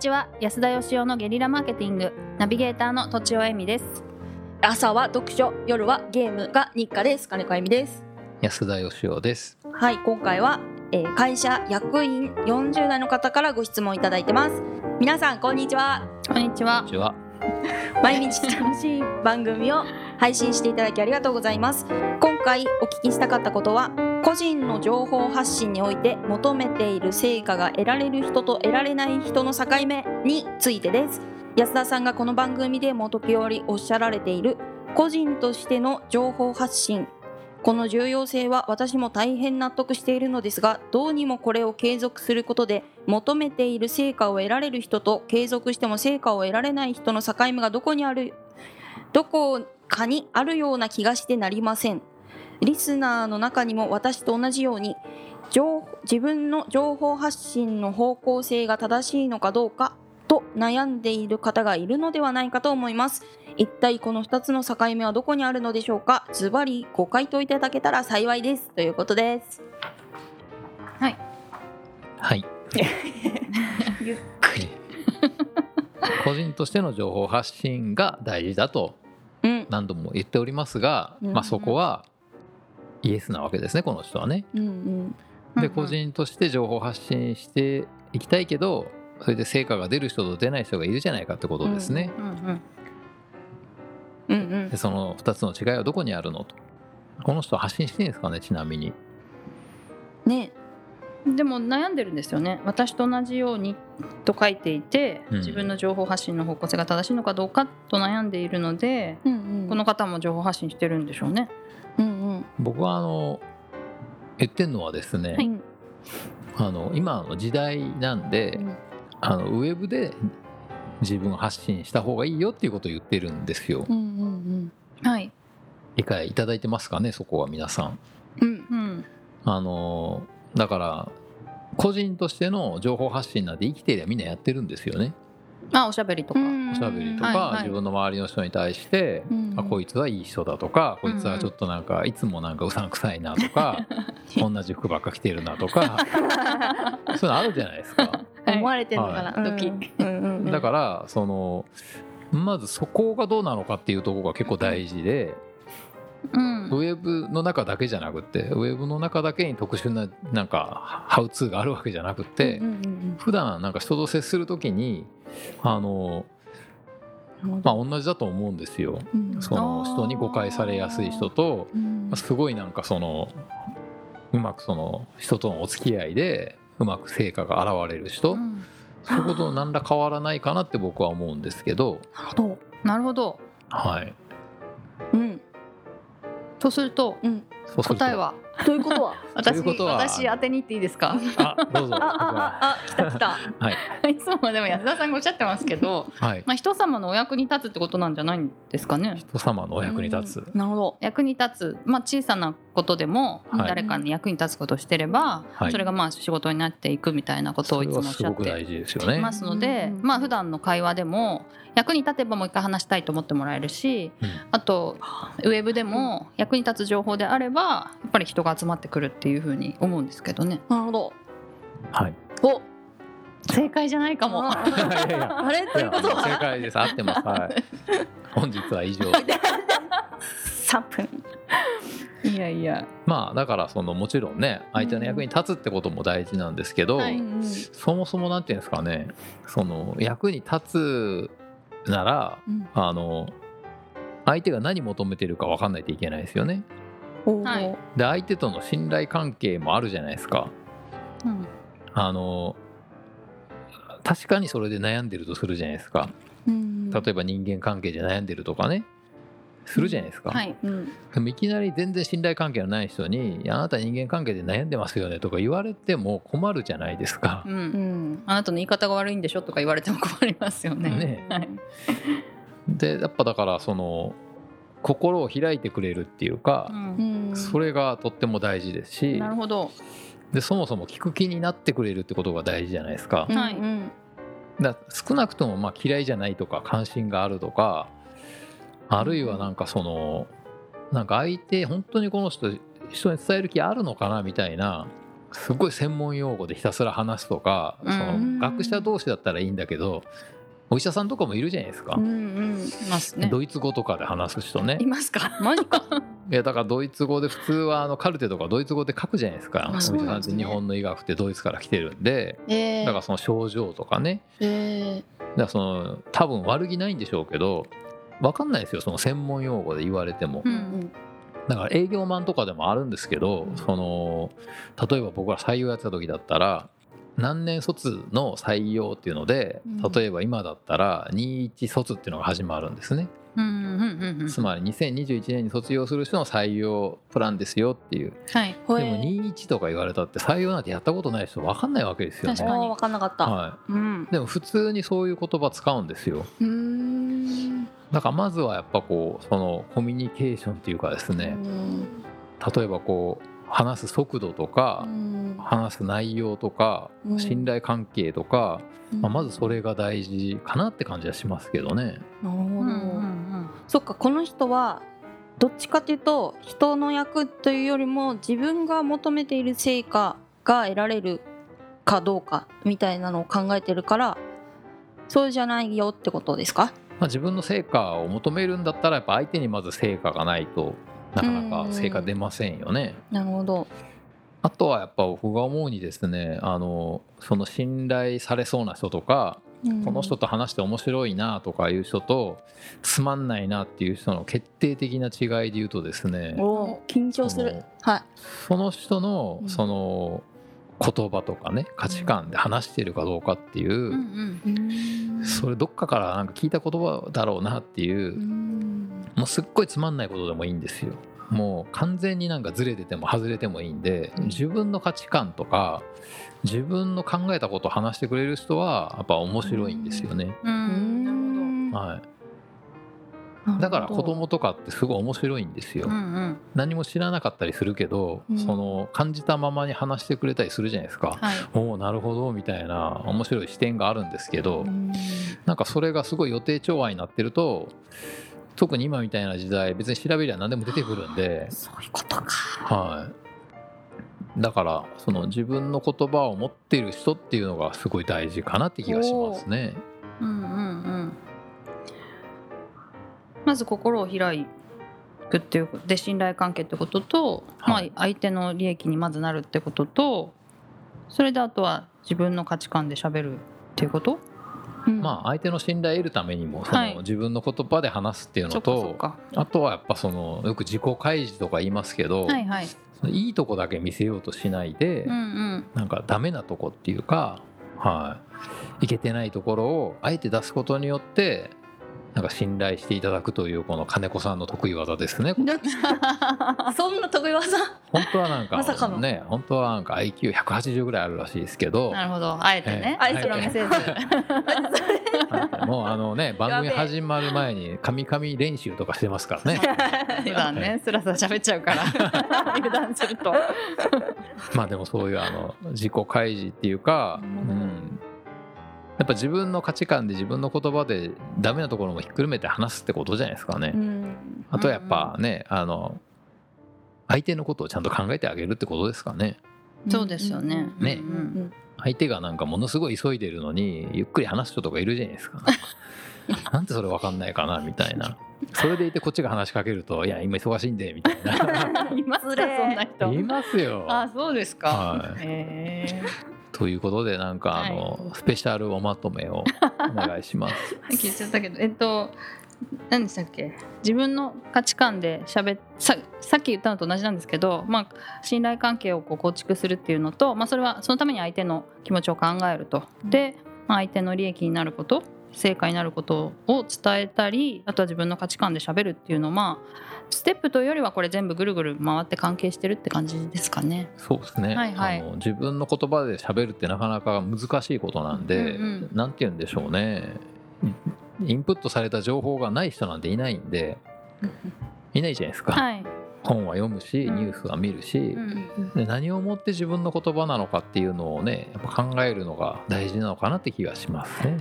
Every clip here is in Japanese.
ちは。安田義雄のゲリラマーケティング。ナビゲーターのとちおえみです。朝は読書夜はゲームが日課です。金子由美です。安田義雄です。はい今回は、えー会社役員40代の方からご質問いただいてます。皆さんこんにちは。こんにちは。こんにちは。毎日楽しい番組を配信していただきありがとうございます。今回お聞きしたかったことは個人の情報発信において求めている成果が得られる人と得られない人の境目についてです。安田さんがこの番組でも時折おっしゃられている個人としての情報発信。この重要性は私も大変納得しているのですがどうにもこれを継続することで求めている成果を得られる人と継続しても成果を得られない人の境目がどこにあるどこかにあるような気がしてなりません。リスナーの中にも私と同じように情自分の情報発信の方向性が正しいのかどうかと悩んでいる方がいるのではないかと思います。一体この2つの境目はどこにあるのでしょうか。ズバリご回答いただけたら幸いです。ということです。はい。ゆっくり。個人としての情報発信が大事だとうん。何度も言っておりますが、うん。まあそこはイエスなわけですねこの人はね。うんうん。で個人として情報発信していきたいけどそれで成果が出る人と出ない人がいるじゃないかってことですね。でその2つの違いはどこにあるのと。この人は発信してるんですかねちなみに。ね。でも悩んでるんですよね。私と同じようにと書いていて、うん。自分の情報発信の方向性が正しいのかどうかと悩んでいるので、うんうん。この方も情報発信してるんでしょうね。うんうん僕はあの言ってんのはですね、はいあの今の時代なんで、うんあのウェブで自分発信した方がいいよっていうことを言ってるんですよ。うんうんはい理解いただいてますかねそこは皆さん。うんうんうんあのだから個人としての情報発信なんて生きてりゃみんなやってるんですよね。あおしゃべりとか、うん。おしゃべりとか、はいはい。自分の周りの人に対して、うん。あこいつはいい人だとかこいつはちょっとなんかいつもなんかうさんくさいなとか同じ服ばっか着てるなとか そういうのあるじゃないですか。はい。思われてるのかな、はい。だからそのまずそこがどうなのかっていうところが結構大事でうん。ウェブの中だけじゃなくてウェブの中だけに特殊ななんかハウツーがあるわけじゃなくてうんうんうん普段なんか人と接する時にあのうんまあ同じだと思うんですよ。うん。その人に誤解されやすい人とうん。すごいなんかそのうまくその人とのお付き合いでうまく成果が現れる人、うん。そういうこと何ら変わらないかなって僕は思うんですけど、なるほど。なるほど。はい、うんとするとうん。答えは？ということは？私ということは。私当てに行っていいですか？あどうぞ。ああああ来た来た。はい。いつもでも安田さんがおっしゃってますけど、はい。まあ、人様のお役に立つってことなんじゃないんですかね？人様のお役に立つ、なるほど。役に立つ、まあ、小さなことでもはい。誰かに役に立つことをしてれば、はい。それがまあ仕事になっていくみたいなことをいつもおっしゃってごく大事ですよね。いますので、うん。まあ普段の会話でも役に立てばもう一回話したいと思ってもらえるしうん。あとウェブでも役に立つ情報であればやっぱり人が集まってくるっていうふうに思うんですけどね。なるほど。はい。お。正解じゃないかも。あ。いやいやあれ？ということいや正は解です。合ってます。はい。本日は以上。3分いやいや。まあだからそのもちろんね相手の役に立つってことも大事なんですけど、はいうん。そもそもなんていうんですかね。その役に立つならうん。あの相手が何求めてるか分かんないといけないですよねはい。で相手との信頼関係もあるじゃないですか。うん。あの確かにそれで悩んでるとするじゃないですか。うん。例えば人間関係で悩んでるとかね。するじゃないですか、はい。うん。でもいきなり全然信頼関係のない人に「いやあなた人間関係で悩んでますよね」とか言われても困るじゃないですか。う。ん。うんあなたの言い方が悪いんでしょとか言われても困りますよね。ね。はい、でやっぱだからその心を開いてくれるっていうかそれがとっても大事ですしなるほど。でそもそも聞く気になってくれるってことが大事じゃないですか。はいうんだ少なくともまあ嫌いじゃないとか関心があるとかあるいはなんかそのなんか相手本当にこの人人に伝える気あるのかなみたいなすごい専門用語でひたすら話すとか、うんその学者同士だったらいいんだけどお医者さんとかもいるじゃないですか、うんうん。いますね。ドイツ語とかで話す人ね。いますか？マジか。いやだからドイツ語で普通はあのカルテとかドイツ語で書くじゃないですか。あお医者さんって日本の医学ってドイツから来てるんで。えだからその症状とかね。えだからその多分悪気ないんでしょうけど分かんないですよその専門用語で言われても。ううん。んだから営業マンとかでもあるんですけどその例えば僕が採用やってた時だったら何年卒の採用っていうのでうん。例えば今だったら21卒っていうのが始まるんですね。つまり2021年に卒業する人の採用プランですよっていう。はい。でも21とか言われたって採用なんてやったことない人分かんないわけですよね。確かに。分かんなかった、はうん。い、でも普通にそういう言葉使うんですよ。だからまずはやっぱこうそのコミュニケーションっていうかですね。うん。例えばこう話す速度とかうん。話す内容とかうん。信頼関係とか、うん。まあ、まずそれが大事かなって感じはしますけどね。なるほど、うんうんそっかこの人はどっちかというと人の役というよりも自分が求めている成果が得られるかどうかみたいなのを考えてるからそうじゃないよってことですか？まあ、自分の成果を求めるんだったらやっぱ相手にまず成果がないとなかなか成果出ませんよね。なるほど。あとはやっぱ僕が思うにですねあのその信頼されそうな人とかこの人と話して面白いなとかいう人とつまんないなっていう人の決定的な違いで言うとですね緊張する。はい。その人のうん。その言葉とかね価値観で話してるかどうかっていう、うんうん。それどっかからなんか聞いた言葉だろうなっていう、もうすっごいつまんないことでもいいんですよ。もう完全になんかずれてても外れてもいいんで自分の価値観とか自分の考えたことを話してくれる人はやっぱ面白いんですよね。うん。うん。はい、だから子供とかってすごい面白いんですよ。うんうん。何も知らなかったりするけど、うん。その感じたままに話してくれたりするじゃないですか。はい。おおなるほどみたいな面白い視点があるんですけど、なんかそれがすごい予定調和になってると特に今みたいな時代別に調べりゃ何でも出てくるんで、そういうことか。はい、だからその自分の言葉を持っている人っていうのがすごい大事かなって気がしますね。うんうんうんまず心を開くっていうで信頼関係ってことと、はい。まあ、相手の利益にまずなるってこととそれであとは自分の価値観で喋るっていうこと？まあ相手の信頼を得るためにもそはい。の自分の言葉で話すっていうそのと、っかそっか。あとはやっぱそのよく自己開示とか言いますけど、はいはい。いいとこだけ見せようとしないで、うんうん。なんかダメなとこっていうか、はい、いけてないところをあえて出すことによってなんか信頼していただくというこの金子さんの得意技ですね。そんな得意技？本当はなんかまね本当はなんか IQ180 ぐらいあるらしいですけど、なるほど。あえてね、はいそれを見せずはい。もうあのね番組始まる前に神々練習とかしてますからね。普段 ねスラスラ喋っちゃうから。油断すると。まあでもそういうあの自己開示っていうか、うん、やっぱ自分の価値観で自分の言葉でダメなところもひっくるめて話すってことじゃないですかね。うんあとはやっぱね、あの相手のことをちゃんと考えてあげるってことですかね。そうですよねね相手がなんかものすごい急いでるのにゆっくり話す人とかいるじゃないですか。なんでそれ分かんないかなみたいな。それでいてこっちが話しかけると「いや今忙しいんで」みたいな。いますそんな人いますよ。あそうですか、はいへえということでなんかあの、スペシャルおまとめをお願いします。聞いちゃったけどえっと何でしたっけ？自分の価値観で喋っささっき言ったのと同じなんですけど、まあ、信頼関係をこう構築するっていうのと、まあ、それはそのために相手の気持ちを考えると。で、まあ、相手の利益になること成果になることを伝えたりあとは自分の価値観で喋るっていうのをまあステップというよりはこれ全部ぐるぐる回って関係してるって感じですかね。そうですね、はいはい。あの自分の言葉で喋るってなかなか難しいことなんで、うんうんなんて言うんでしょうね。インプットされた情報がない人なんていないんでいないじゃないですか、はい、本は読むしうん。ニュースは見るし、うん。で何をもって自分の言葉なのかっていうのをねやっぱ考えるのが大事なのかなって気がしますね。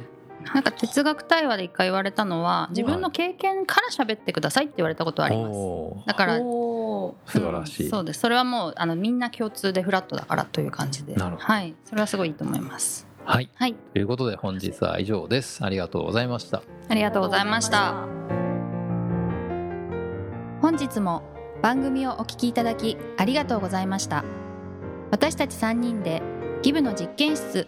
なんか哲学対話で一回言われたのは自分の経験から喋ってくださいって言われたことはあります。だから素晴らしい、うんそうです。それはもうあのみんな共通でフラットだからという感じで。なるほど。はい。それはすごいいいと思います。はい。はい。ということで本日は以上です。ありがとうございました。ありがとうございました。本日も番組をお聞きいただきありがとうございました。私たち3人でギブの実験室